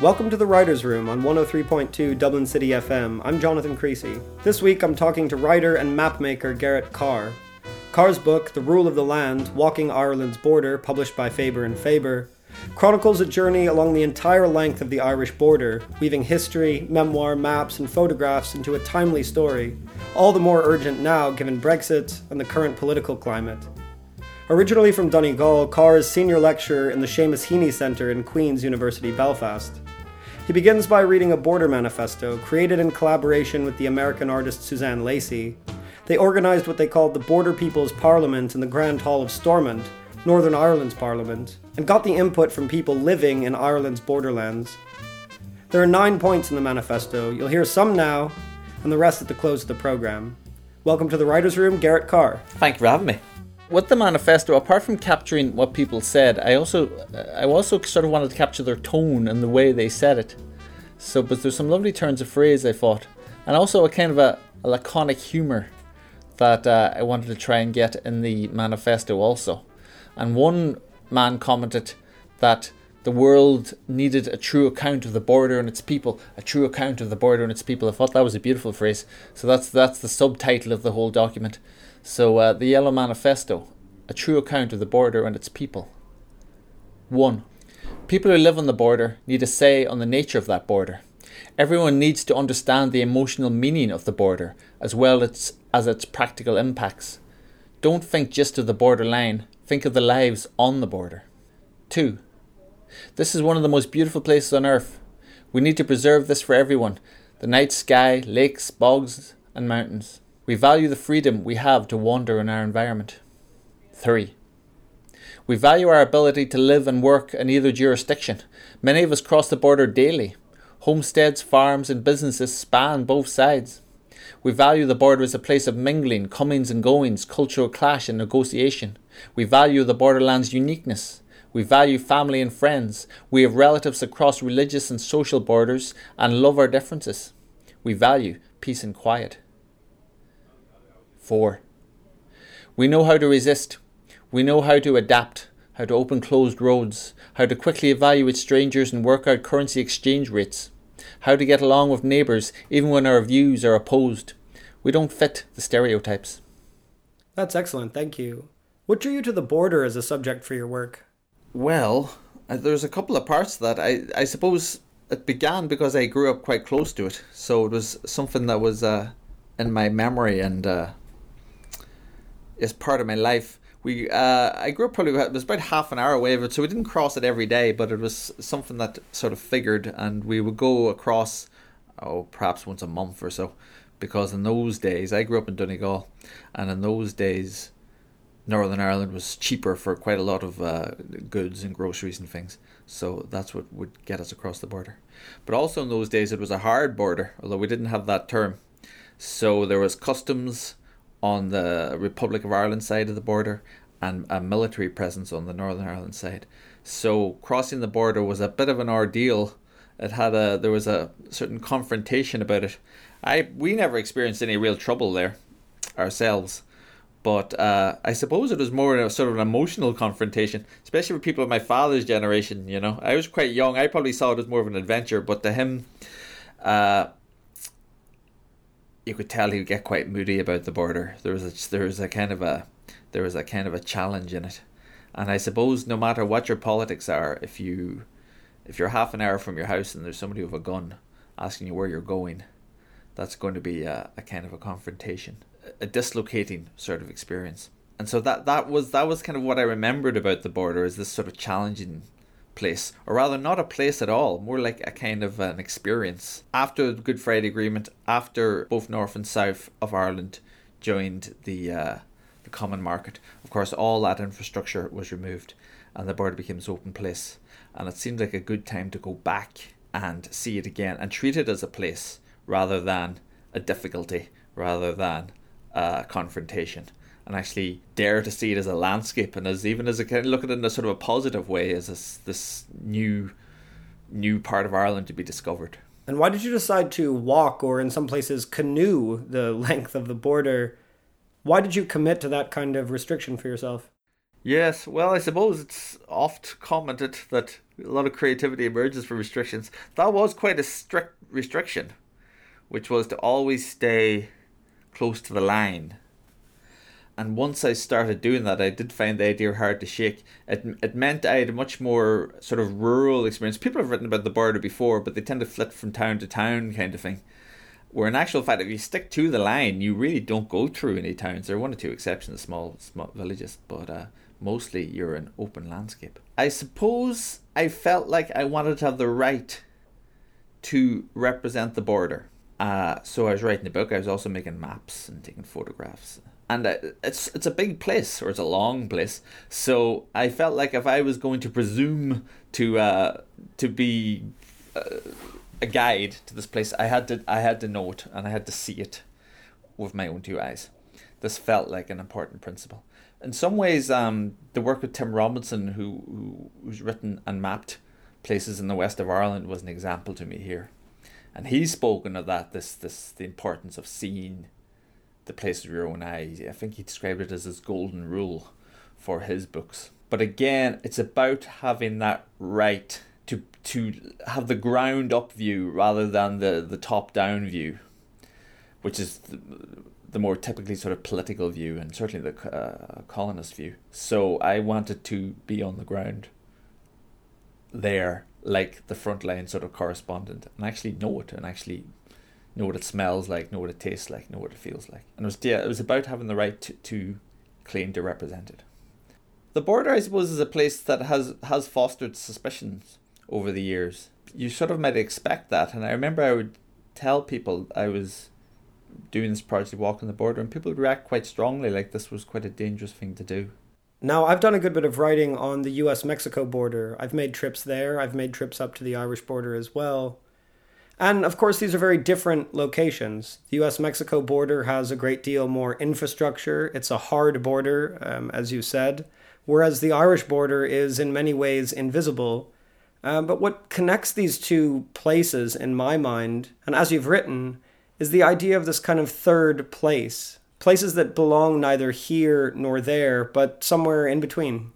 Welcome to the Writer's Room on 103.2 Dublin City FM. I'm Jonathan Creasy. This week I'm talking to writer and mapmaker Garrett Carr. Carr's book, The Rule of the Land Walking Ireland's Border, published by Faber and Faber, chronicles a journey along the entire length of the Irish border, weaving history, memoir, maps, and photographs into a timely story, all the more urgent now given Brexit and the current political climate. Originally from Donegal, Carr is senior lecturer in the Seamus Heaney Centre in Queen's University Belfast. He begins by reading a border manifesto created in collaboration with the American artist Suzanne Lacy. They organised what they called the Border People's Parliament in the Grand Hall of Stormont, Northern Ireland's parliament, and got the input from people living in Ireland's borderlands. There are nine points in the manifesto. You'll hear some now, and the rest at the close of the programme. Welcome to the Writer's Room, Garrett Carr. Thank you for having me with the manifesto, apart from capturing what people said, I also I also sort of wanted to capture their tone and the way they said it. So, but there's some lovely turns of phrase I thought, and also a kind of a, a laconic humour that uh, I wanted to try and get in the manifesto also. And one man commented that the world needed a true account of the border and its people, a true account of the border and its people. I thought that was a beautiful phrase. So that's that's the subtitle of the whole document. So, uh, the Yellow Manifesto, a true account of the border and its people. 1. People who live on the border need a say on the nature of that border. Everyone needs to understand the emotional meaning of the border as well as, as its practical impacts. Don't think just of the border line, think of the lives on the border. 2. This is one of the most beautiful places on earth. We need to preserve this for everyone the night sky, lakes, bogs, and mountains. We value the freedom we have to wander in our environment. 3. We value our ability to live and work in either jurisdiction. Many of us cross the border daily. Homesteads, farms, and businesses span both sides. We value the border as a place of mingling, comings and goings, cultural clash, and negotiation. We value the borderland's uniqueness. We value family and friends. We have relatives across religious and social borders and love our differences. We value peace and quiet. 4. We know how to resist. We know how to adapt, how to open closed roads, how to quickly evaluate strangers and work out currency exchange rates, how to get along with neighbours even when our views are opposed. We don't fit the stereotypes. That's excellent, thank you. What drew you to the border as a subject for your work? Well, uh, there's a couple of parts to that. I, I suppose it began because I grew up quite close to it, so it was something that was uh, in my memory and uh, is part of my life. We uh, I grew up probably it was about half an hour away of it, so we didn't cross it every day, but it was something that sort of figured, and we would go across, oh, perhaps once a month or so, because in those days I grew up in Donegal, and in those days, Northern Ireland was cheaper for quite a lot of uh, goods and groceries and things, so that's what would get us across the border. But also in those days, it was a hard border, although we didn't have that term. So there was customs on the Republic of Ireland side of the border and a military presence on the Northern Ireland side. So crossing the border was a bit of an ordeal. It had a there was a certain confrontation about it. I we never experienced any real trouble there ourselves, but uh, I suppose it was more a sort of an emotional confrontation, especially for people of my father's generation. You know, I was quite young. I probably saw it as more of an adventure, but to him, uh, you could tell he would get quite moody about the border. There was a there was a kind of a there was a kind of a challenge in it, and I suppose no matter what your politics are, if you if you're half an hour from your house and there's somebody with a gun asking you where you're going, that's going to be a, a kind of a confrontation, a dislocating sort of experience. And so that that was that was kind of what I remembered about the border is this sort of challenging place, or rather, not a place at all, more like a kind of an experience. After the Good Friday Agreement, after both North and South of Ireland joined the uh, the common market, of course, all that infrastructure was removed, and the border became this open place. And it seemed like a good time to go back and see it again and treat it as a place rather than a difficulty, rather than a confrontation and actually dare to see it as a landscape and as even as a kind of look at it in a sort of a positive way as this, this new new part of Ireland to be discovered. And why did you decide to walk or in some places canoe the length of the border? Why did you commit to that kind of restriction for yourself? Yes, well, I suppose it's oft commented that a lot of creativity emerges from restrictions. That was quite a strict restriction, which was to always stay close to the line. And once I started doing that, I did find the idea hard to shake. It, it meant I had a much more sort of rural experience. People have written about the border before, but they tend to flit from town to town kind of thing. Where in actual fact, if you stick to the line, you really don't go through any towns. There are one or two exceptions, small small villages, but uh, mostly you're an open landscape. I suppose I felt like I wanted to have the right to represent the border. Uh, so I was writing the book. I was also making maps and taking photographs. And it's it's a big place or it's a long place. So I felt like if I was going to presume to uh, to be uh, a guide to this place, I had to I had to know it and I had to see it with my own two eyes. This felt like an important principle in some ways, um, the work with Tim Robinson, who, who who's written and mapped places in the west of Ireland, was an example to me here, and he's spoken of that this this the importance of seeing the place with your own eyes. I think he described it as his golden rule for his books. But again, it's about having that right to to have the ground up view rather than the the top down view, which is the, the more typically sort of political view and certainly the uh, colonist view. So I wanted to be on the ground there, like the frontline sort of correspondent, and actually know it and actually know what it smells like, know what it tastes like, know what it feels like. And it was yeah, it was about having the right to, to claim to represent it. The border, I suppose, is a place that has has fostered suspicions over the years. You sort of might expect that, and I remember I would tell people I was doing this project, walking the border, and people would react quite strongly, like this was quite a dangerous thing to do. Now, I've done a good bit of writing on the US Mexico border. I've made trips there, I've made trips up to the Irish border as well. And of course, these are very different locations. The US Mexico border has a great deal more infrastructure, it's a hard border, um, as you said, whereas the Irish border is in many ways invisible. Um, but what connects these two places, in my mind, and as you've written, is the idea of this kind of third place. Places that belong neither here nor there, but somewhere in between.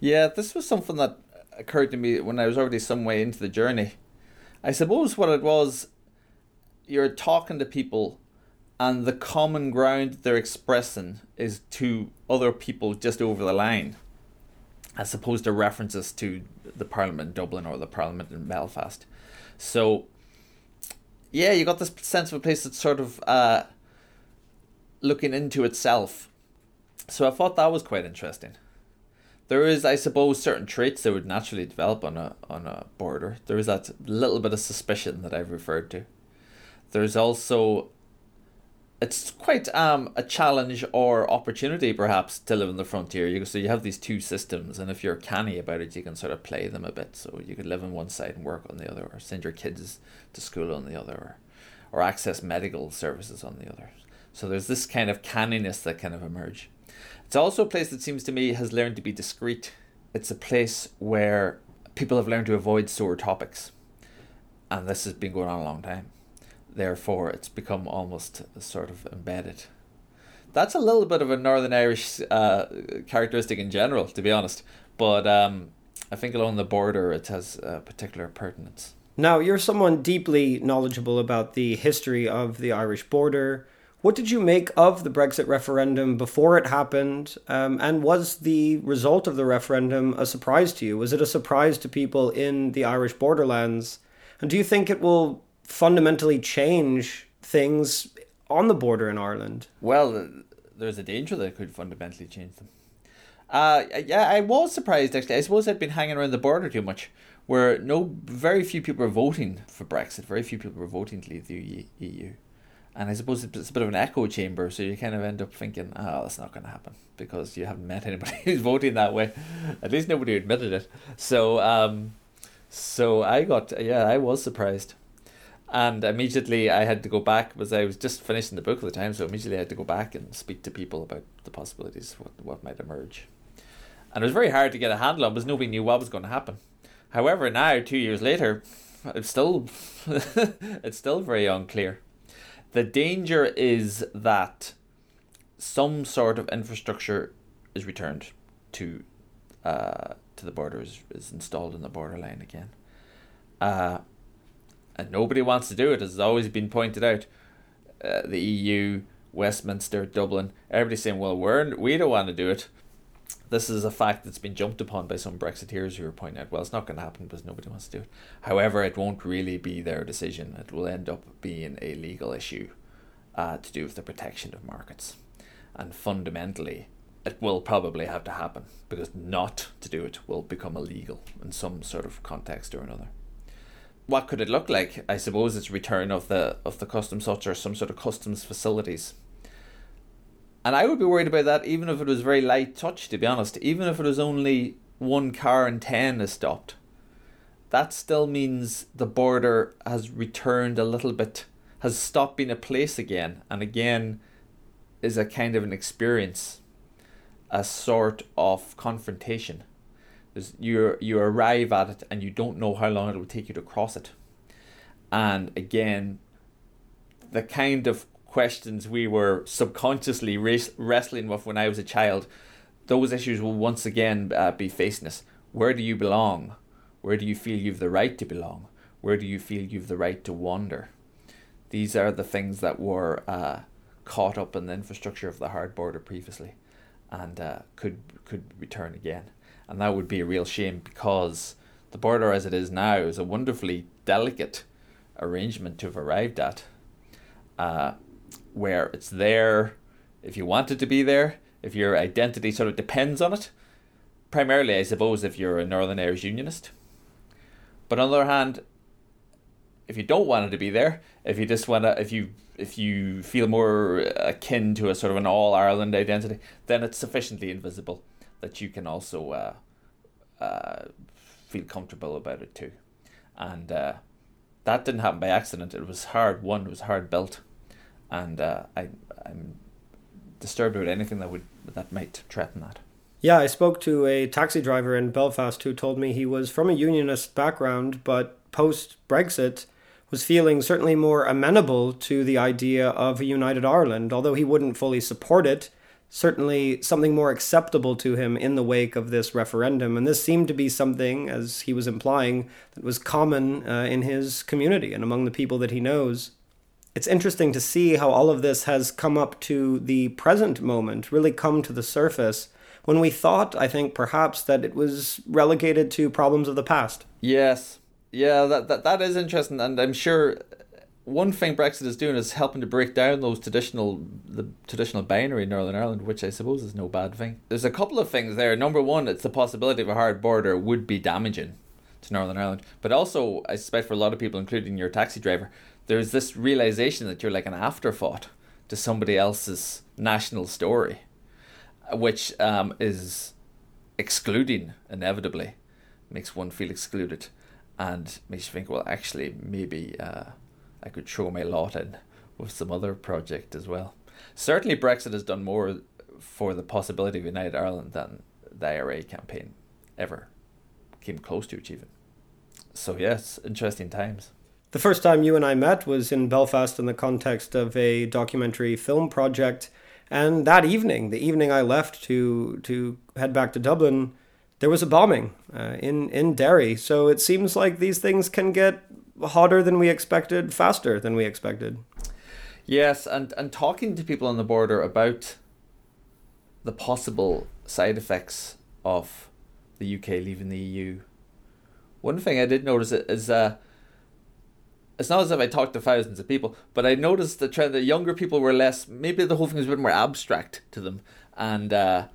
Yeah, this was something that occurred to me when I was already some way into the journey. I suppose what it was, you're talking to people, and the common ground they're expressing is to other people just over the line, as opposed to references to the Parliament in Dublin or the Parliament in Belfast. So yeah, you got this sense of a place that's sort of uh, looking into itself. So I thought that was quite interesting. There is, I suppose, certain traits that would naturally develop on a on a border. There is that little bit of suspicion that I've referred to. There's also it's quite um, a challenge or opportunity perhaps to live on the frontier. You, so you have these two systems, and if you're canny about it, you can sort of play them a bit. So you could live on one side and work on the other, or send your kids to school on the other, or, or access medical services on the other. So there's this kind of canniness that kind of emerge. It's also a place that seems to me has learned to be discreet. It's a place where people have learned to avoid sore topics, and this has been going on a long time therefore it's become almost sort of embedded. That's a little bit of a Northern Irish uh, characteristic in general, to be honest. But um, I think along the border it has a particular pertinence. Now, you're someone deeply knowledgeable about the history of the Irish border. What did you make of the Brexit referendum before it happened? Um, and was the result of the referendum a surprise to you? Was it a surprise to people in the Irish borderlands? And do you think it will fundamentally change things on the border in Ireland. Well, there's a danger that it could fundamentally change them. Uh, yeah, I was surprised actually. I suppose I'd been hanging around the border too much, where no, very few people are voting for Brexit. Very few people are voting to leave the EU, and I suppose it's a bit of an echo chamber. So you kind of end up thinking, "Oh, that's not going to happen," because you haven't met anybody who's voting that way. At least nobody admitted it. So, um, so I got yeah, I was surprised and immediately I had to go back because I was just finishing the book at the time, so immediately I had to go back and speak to people about the possibilities, what what might emerge. And it was very hard to get a handle on because nobody knew what was going to happen. However, now two years later, it's still it's still very unclear. The danger is that some sort of infrastructure is returned to uh, to the border is, is installed in the borderline again. Uh, and nobody wants to do it, as has always been pointed out. Uh, the EU, Westminster, Dublin, everybody's saying, well, we're, we don't want to do it. This is a fact that's been jumped upon by some Brexiteers who are pointing out, well, it's not going to happen because nobody wants to do it. However, it won't really be their decision. It will end up being a legal issue uh, to do with the protection of markets. And fundamentally, it will probably have to happen because not to do it will become illegal in some sort of context or another. What could it look like? I suppose it's return of the of the customs hut or some sort of customs facilities. And I would be worried about that even if it was very light touch, to be honest. Even if it was only one car in ten is stopped. That still means the border has returned a little bit, has stopped being a place again, and again is a kind of an experience a sort of confrontation. you you arrive at it and you don't know how long it will take you to cross it. And again, the kind of questions we were subconsciously wrestling with when I was a child, those issues will once again uh, be facing us. Where do you belong? Where do you feel you've the right to belong? Where do you feel you've the right to wander? These are the things that were uh, caught up in the infrastructure of the hard border previously and uh, could could return again. And that would be a real shame because the border as it is now is a wonderfully delicate arrangement to have arrived at, uh, where it's there if you want it to be there, if your identity sort of depends on it. Primarily, I suppose, if you're a Northern Irish Unionist. But on the other hand, if you don't want it to be there, if you just want to, if you if you feel more akin to a sort of an all Ireland identity, then it's sufficiently invisible that you can also uh, uh, feel comfortable about it too. And uh, that didn't happen by accident. It was hard won. It was hard built, and uh, I I'm disturbed about anything that would that might threaten that. Yeah, I spoke to a taxi driver in Belfast who told me he was from a unionist background, but post Brexit was feeling certainly more amenable to the idea of a united Ireland, although he wouldn't fully support it. Certainly, something more acceptable to him in the wake of this referendum. And this seemed to be something, as he was implying, that was common uh, in his community and among the people that he knows. It's interesting to see how all of this has come up to the present moment, really come to the surface, when we thought, I think, perhaps that it was relegated to problems of the past. Yes, yeah, that, that that is interesting, and I'm sure one thing Brexit is doing is helping to break down those traditional the traditional binary in Northern Ireland, which I suppose is no bad thing. There's a couple of things there. Number one, it's the possibility of a hard border would be damaging to Northern Ireland, but also I suspect for a lot of people, including your taxi driver, there's this realization that you're like an afterthought to somebody else's national story, which um, is excluding inevitably, makes one feel excluded and makes you think, well, actually, maybe uh, I could throw my lot in with some other project as well. Certainly, Brexit has done more for the possibility of United Ireland than the IRA campaign ever came close to achieving. So, yes, interesting times. The first time you and I met was in Belfast in the context of a documentary film project. And that evening, the evening I left to, to head back to Dublin, there was a bombing uh, in in Derry. So it seems like these things can get hotter than we expected, faster than we expected. Yes, and and talking to people on the border about the possible side effects of the UK leaving the EU. One thing I did notice is uh, it's not as if I talked to thousands of people, but I noticed the trend that younger people were less. Maybe the whole thing was a bit more abstract to them, and uh,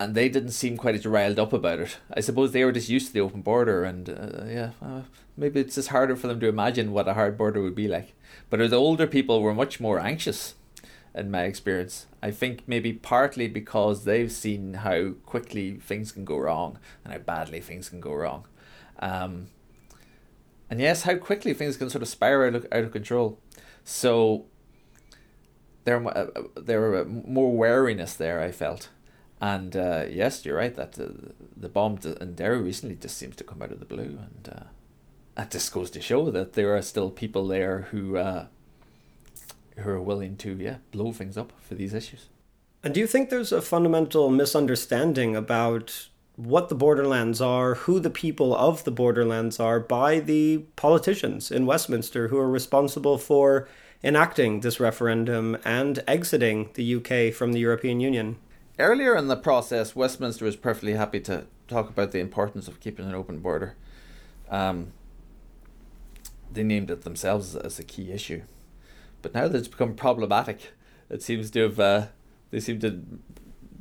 and they didn't seem quite as riled up about it. I suppose they were just used to the open border, and uh, yeah, uh, maybe it's just harder for them to imagine what a hard border would be like. But the older people were much more anxious, in my experience. I think maybe partly because they've seen how quickly things can go wrong and how badly things can go wrong. Um, and yes, how quickly things can sort of spiral out of, control. So there, uh, there were more wariness there. I felt and uh, yes, you're right that uh, the bomb in Derry recently just seems to come out of the blue, and uh, that just goes to show that there are still people there who uh, who are willing to yeah blow things up for these issues. And do you think there's a fundamental misunderstanding about what the borderlands are, who the people of the borderlands are, by the politicians in Westminster who are responsible for enacting this referendum and exiting the UK from the European Union? Earlier in the process, Westminster was perfectly happy to talk about the importance of keeping an open border. Um, they named it themselves as a key issue. But now that it's become problematic, it seems to have uh, they seem to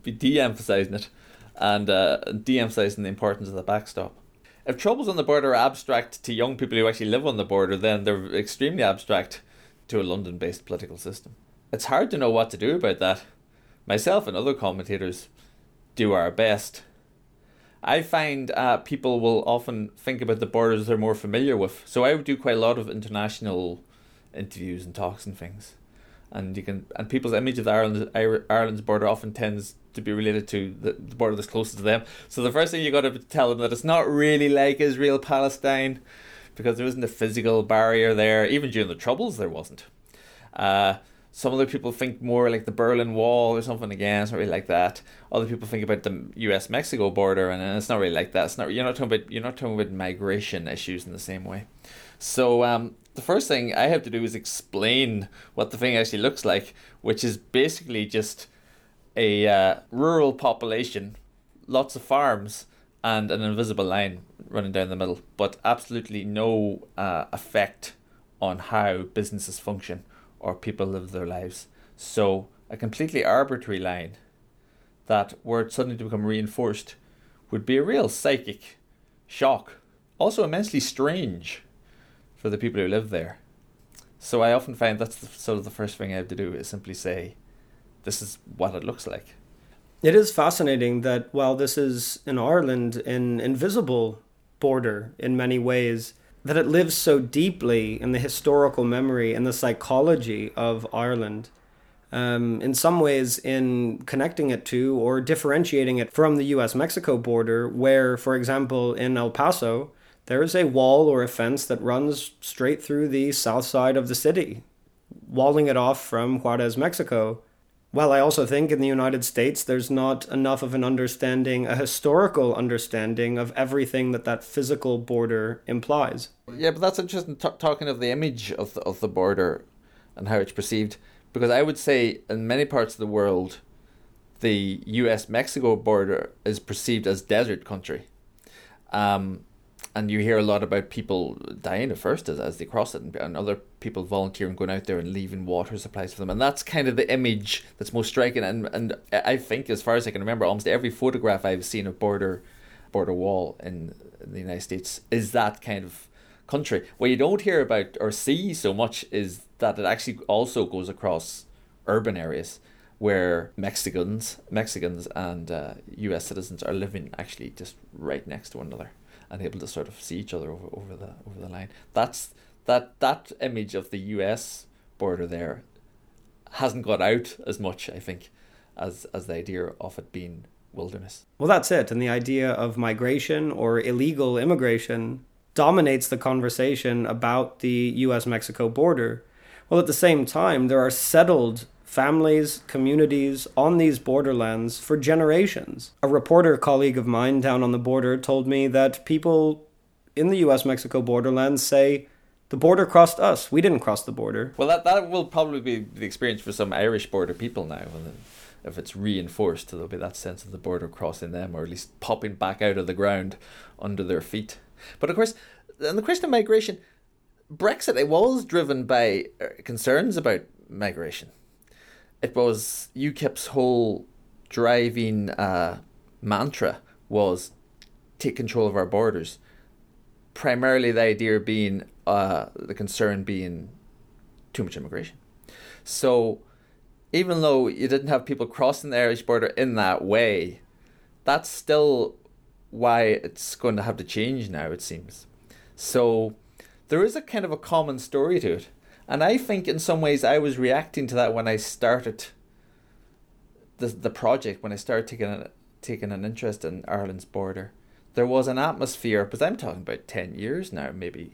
be de-emphasizing it and uh, de-emphasizing the importance of the backstop. If troubles on the border are abstract to young people who actually live on the border, then they're extremely abstract to a London-based political system. It's hard to know what to do about that. Myself and other commentators do our best. I find uh, people will often think about the borders they're more familiar with. So I would do quite a lot of international interviews and talks and things and you can and people's image of Ireland Ireland's border often tends to be related to the, the border that's closest to them. So the first thing you got to tell them that it's not really like Israel Palestine, because there isn't a physical barrier there. Even during the Troubles, there wasn't. Uh, some other people think more like the Berlin Wall or something. Again, it's not really like that. Other people think about the U.S. Mexico border, and it's not really like that. It's not. You're not talking about. You're not talking about migration issues in the same way. So um, the first thing I have to do is explain what the thing actually looks like, which is basically just a uh, rural population, lots of farms, and an invisible line running down the middle, but absolutely no uh, effect on how businesses function or people live their lives. So, a completely arbitrary line that, were it suddenly to become reinforced, would be a real psychic shock. Also, immensely strange for the people who live there. So I often find that's the, sort of the first thing I have to do is simply say, this is what it looks like. It is fascinating that while this is in Ireland an invisible border in many ways, that it lives so deeply in the historical memory and the psychology of Ireland. Um, in some ways, in connecting it to or differentiating it from the US Mexico border, where, for example, in El Paso, there is a wall or a fence that runs straight through the south side of the city, walling it off from Juarez, Mexico. Well, I also think in the United States there's not enough of an understanding, a historical understanding of everything that that physical border implies. Yeah, but that's interesting. T- talking of the image of the, of the border and how it's perceived, because I would say in many parts of the world, the U.S. Mexico border is perceived as desert country. Um, and you hear a lot about people dying at first as, as they cross it and, and other people volunteering going out there and leaving water supplies for them. And that's kind of the image that's most striking. And and I think as far as I can remember almost every photograph I've seen of border border wall in, in the United States is that kind of country. What you don't hear about or see so much is that it actually also goes across urban areas where Mexicans Mexicans and uh, US citizens are living actually just right next to one another and able to sort of see each other over, over the over the line. That's that that image of the US border there hasn't got out as much, I think, as as the idea of it being wilderness. Well, that's it. And the idea of migration or illegal immigration dominates the conversation about the US Mexico border. Well, at the same time, there are settled families, communities on these borderlands for generations. A reporter colleague of mine down on the border told me that people in the US Mexico borderlands say, the border crossed us. We didn't cross the border. Well, that, that will probably be the experience for some Irish border people now. If it's reinforced, there'll be that sense of the border crossing them, or at least popping back out of the ground under their feet. But of course, on the question of migration, Brexit it was driven by uh, concerns about migration it was UKIP's whole driving uh, mantra was take control of our borders. Primarily, the idea being uh, the concern being too much immigration. So, even though you didn't have people crossing the Irish border in that way, that's still why it's going to have to change now, it seems. So, there is a kind of a common story to it. And I think in some ways I was reacting to that when I started the the project, when I started taking a, taking an interest in Ireland's border. There was an atmosphere, because I'm talking about 10 years now, maybe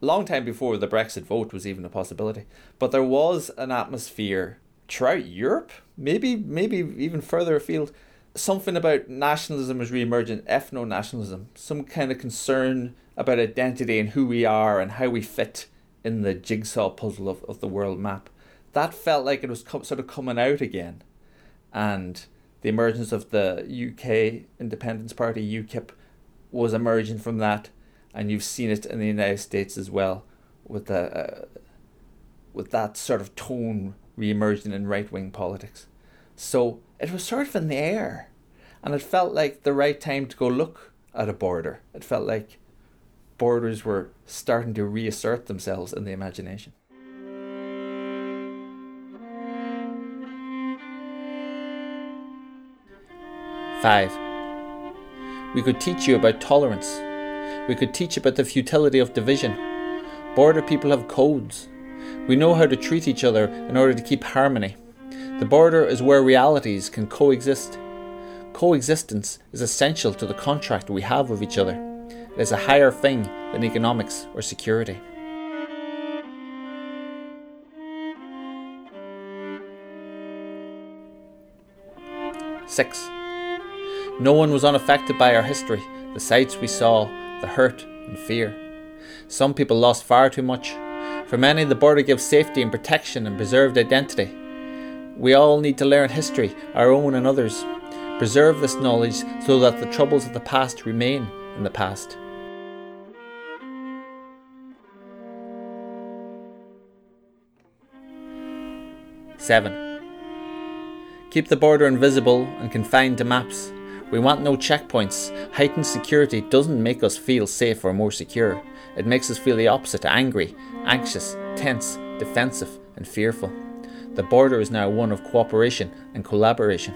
long time before the Brexit vote was even a possibility. But there was an atmosphere throughout Europe, maybe maybe even further afield, something about nationalism is re-emerging, ethno-nationalism, some kind of concern about identity and who we are and how we fit in the jigsaw puzzle of, of the world map. That felt like it was co- sort of coming out again. And the emergence of the UK Independence Party, UKIP, was emerging from that. And you've seen it in the United States as well, with the, uh, with that sort of tone re-emerging in right-wing politics. So it was sort of in the air. And it felt like the right time to go look at a border. It felt like borders were starting to reassert themselves in the imagination. Five. We could teach you about tolerance. We could teach about the futility of division. Border people have codes. We know how to treat each other in order to keep harmony. The border is where realities can coexist. Coexistence is essential to the contract we have with each other. Is a higher thing than economics or security. Six. No one was unaffected by our history, the sights we saw, the hurt and fear. Some people lost far too much. For many, the border gives safety and protection and preserved identity. We all need to learn history, our own and others. Preserve this knowledge so that the troubles of the past remain in the past. Seven. Keep the border invisible and confined to maps. We want no checkpoints. Heightened security doesn't make us feel safe or more secure. It makes us feel the opposite angry, anxious, tense, defensive, and fearful. The border is now one of cooperation and collaboration.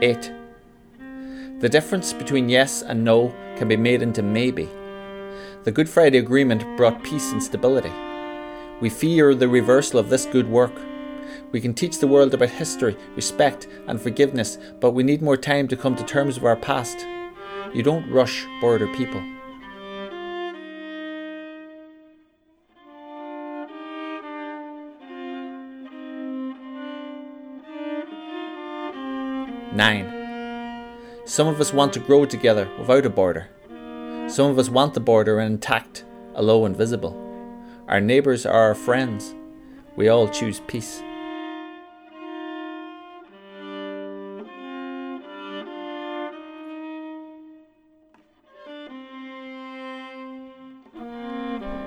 Eight. The difference between yes and no can be made into maybe. The Good Friday Agreement brought peace and stability. We fear the reversal of this good work. We can teach the world about history, respect, and forgiveness, but we need more time to come to terms with our past. You don't rush border people. Nine. Some of us want to grow together without a border. Some of us want the border intact, although invisible. Our neighbours are our friends. We all choose peace.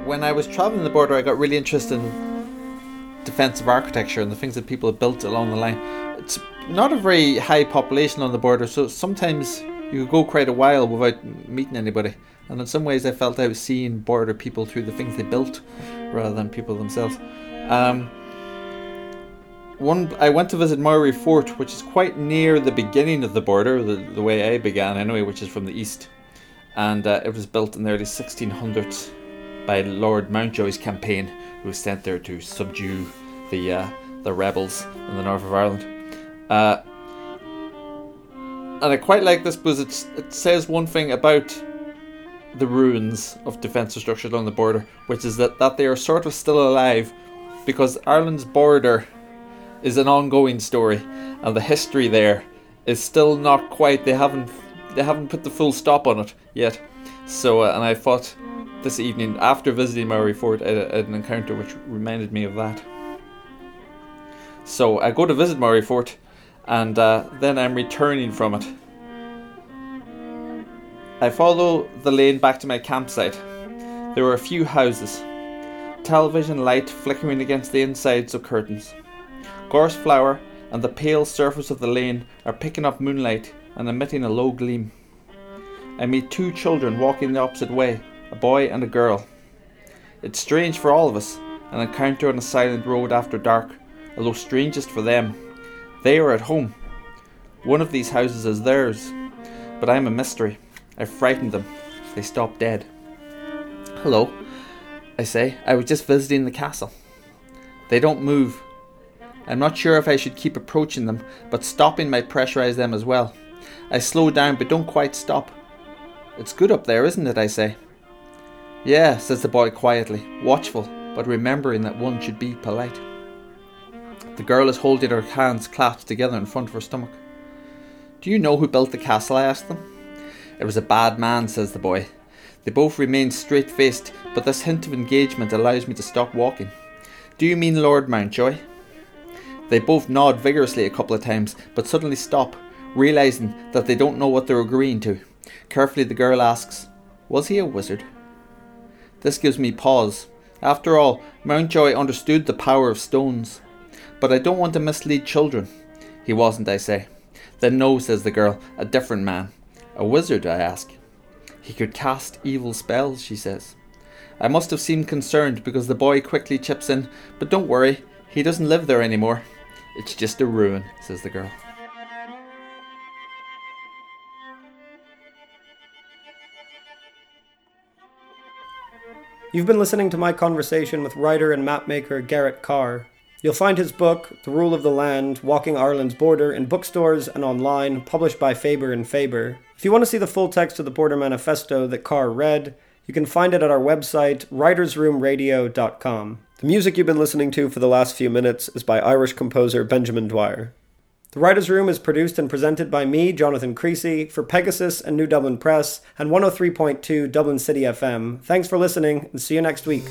When I was travelling the border, I got really interested in defensive architecture and the things that people have built along the line. It's not a very high population on the border, so sometimes you go quite a while without meeting anybody. And in some ways, I felt I was seeing border people through the things they built rather than people themselves. Um, one, I went to visit Moyry Fort, which is quite near the beginning of the border, the, the way I began anyway, which is from the east. And uh, it was built in the early 1600s by Lord Mountjoy's campaign, who was sent there to subdue the uh, the rebels in the north of Ireland. Uh, and I quite like this because it says one thing about the ruins of defensive structures along the border, which is that, that they are sort of still alive because Ireland's border is an ongoing story and the history there is still not quite they haven't they haven't put the full stop on it yet. So uh, and I thought this evening after visiting Moyry Fort I had an encounter which reminded me of that. So I go to visit Moyry Fort and uh, then I'm returning from it. I follow the lane back to my campsite. There were a few houses, television light flickering against the insides of curtains. Gorse flower and the pale surface of the lane are picking up moonlight and emitting a low gleam. I meet two children walking the opposite way, a boy and a girl. It's strange for all of us, an encounter on a silent road after dark, although strangest for them. They are at home. One of these houses is theirs, but I'm a mystery. I frightened them. They stop dead. Hello, I say. I was just visiting the castle. They don't move. I'm not sure if I should keep approaching them, but stopping might pressurize them as well. I slow down but don't quite stop. It's good up there, isn't it? I say. Yeah, says the boy quietly, watchful, but remembering that one should be polite. The girl is holding her hands clasped together in front of her stomach. Do you know who built the castle? I asked them. It was a bad man, says the boy. They both remain straight faced, but this hint of engagement allows me to stop walking. Do you mean Lord Mountjoy? They both nod vigorously a couple of times, but suddenly stop, realizing that they don't know what they're agreeing to. Carefully, the girl asks, Was he a wizard? This gives me pause. After all, Mountjoy understood the power of stones. But I don't want to mislead children. He wasn't, I say. Then no, says the girl, a different man. A wizard, I ask. He could cast evil spells, she says. I must have seemed concerned because the boy quickly chips in, But don't worry, he doesn't live there anymore. It's just a ruin, says the girl. You've been listening to my conversation with writer and mapmaker Garrett Carr. You'll find his book, The Rule of the Land Walking Ireland's Border, in bookstores and online, published by Faber and Faber. If you want to see the full text of the Border Manifesto that Carr read, you can find it at our website, writersroomradio.com. The music you've been listening to for the last few minutes is by Irish composer Benjamin Dwyer. The Writers' Room is produced and presented by me, Jonathan Creasy, for Pegasus and New Dublin Press and 103.2 Dublin City FM. Thanks for listening and see you next week.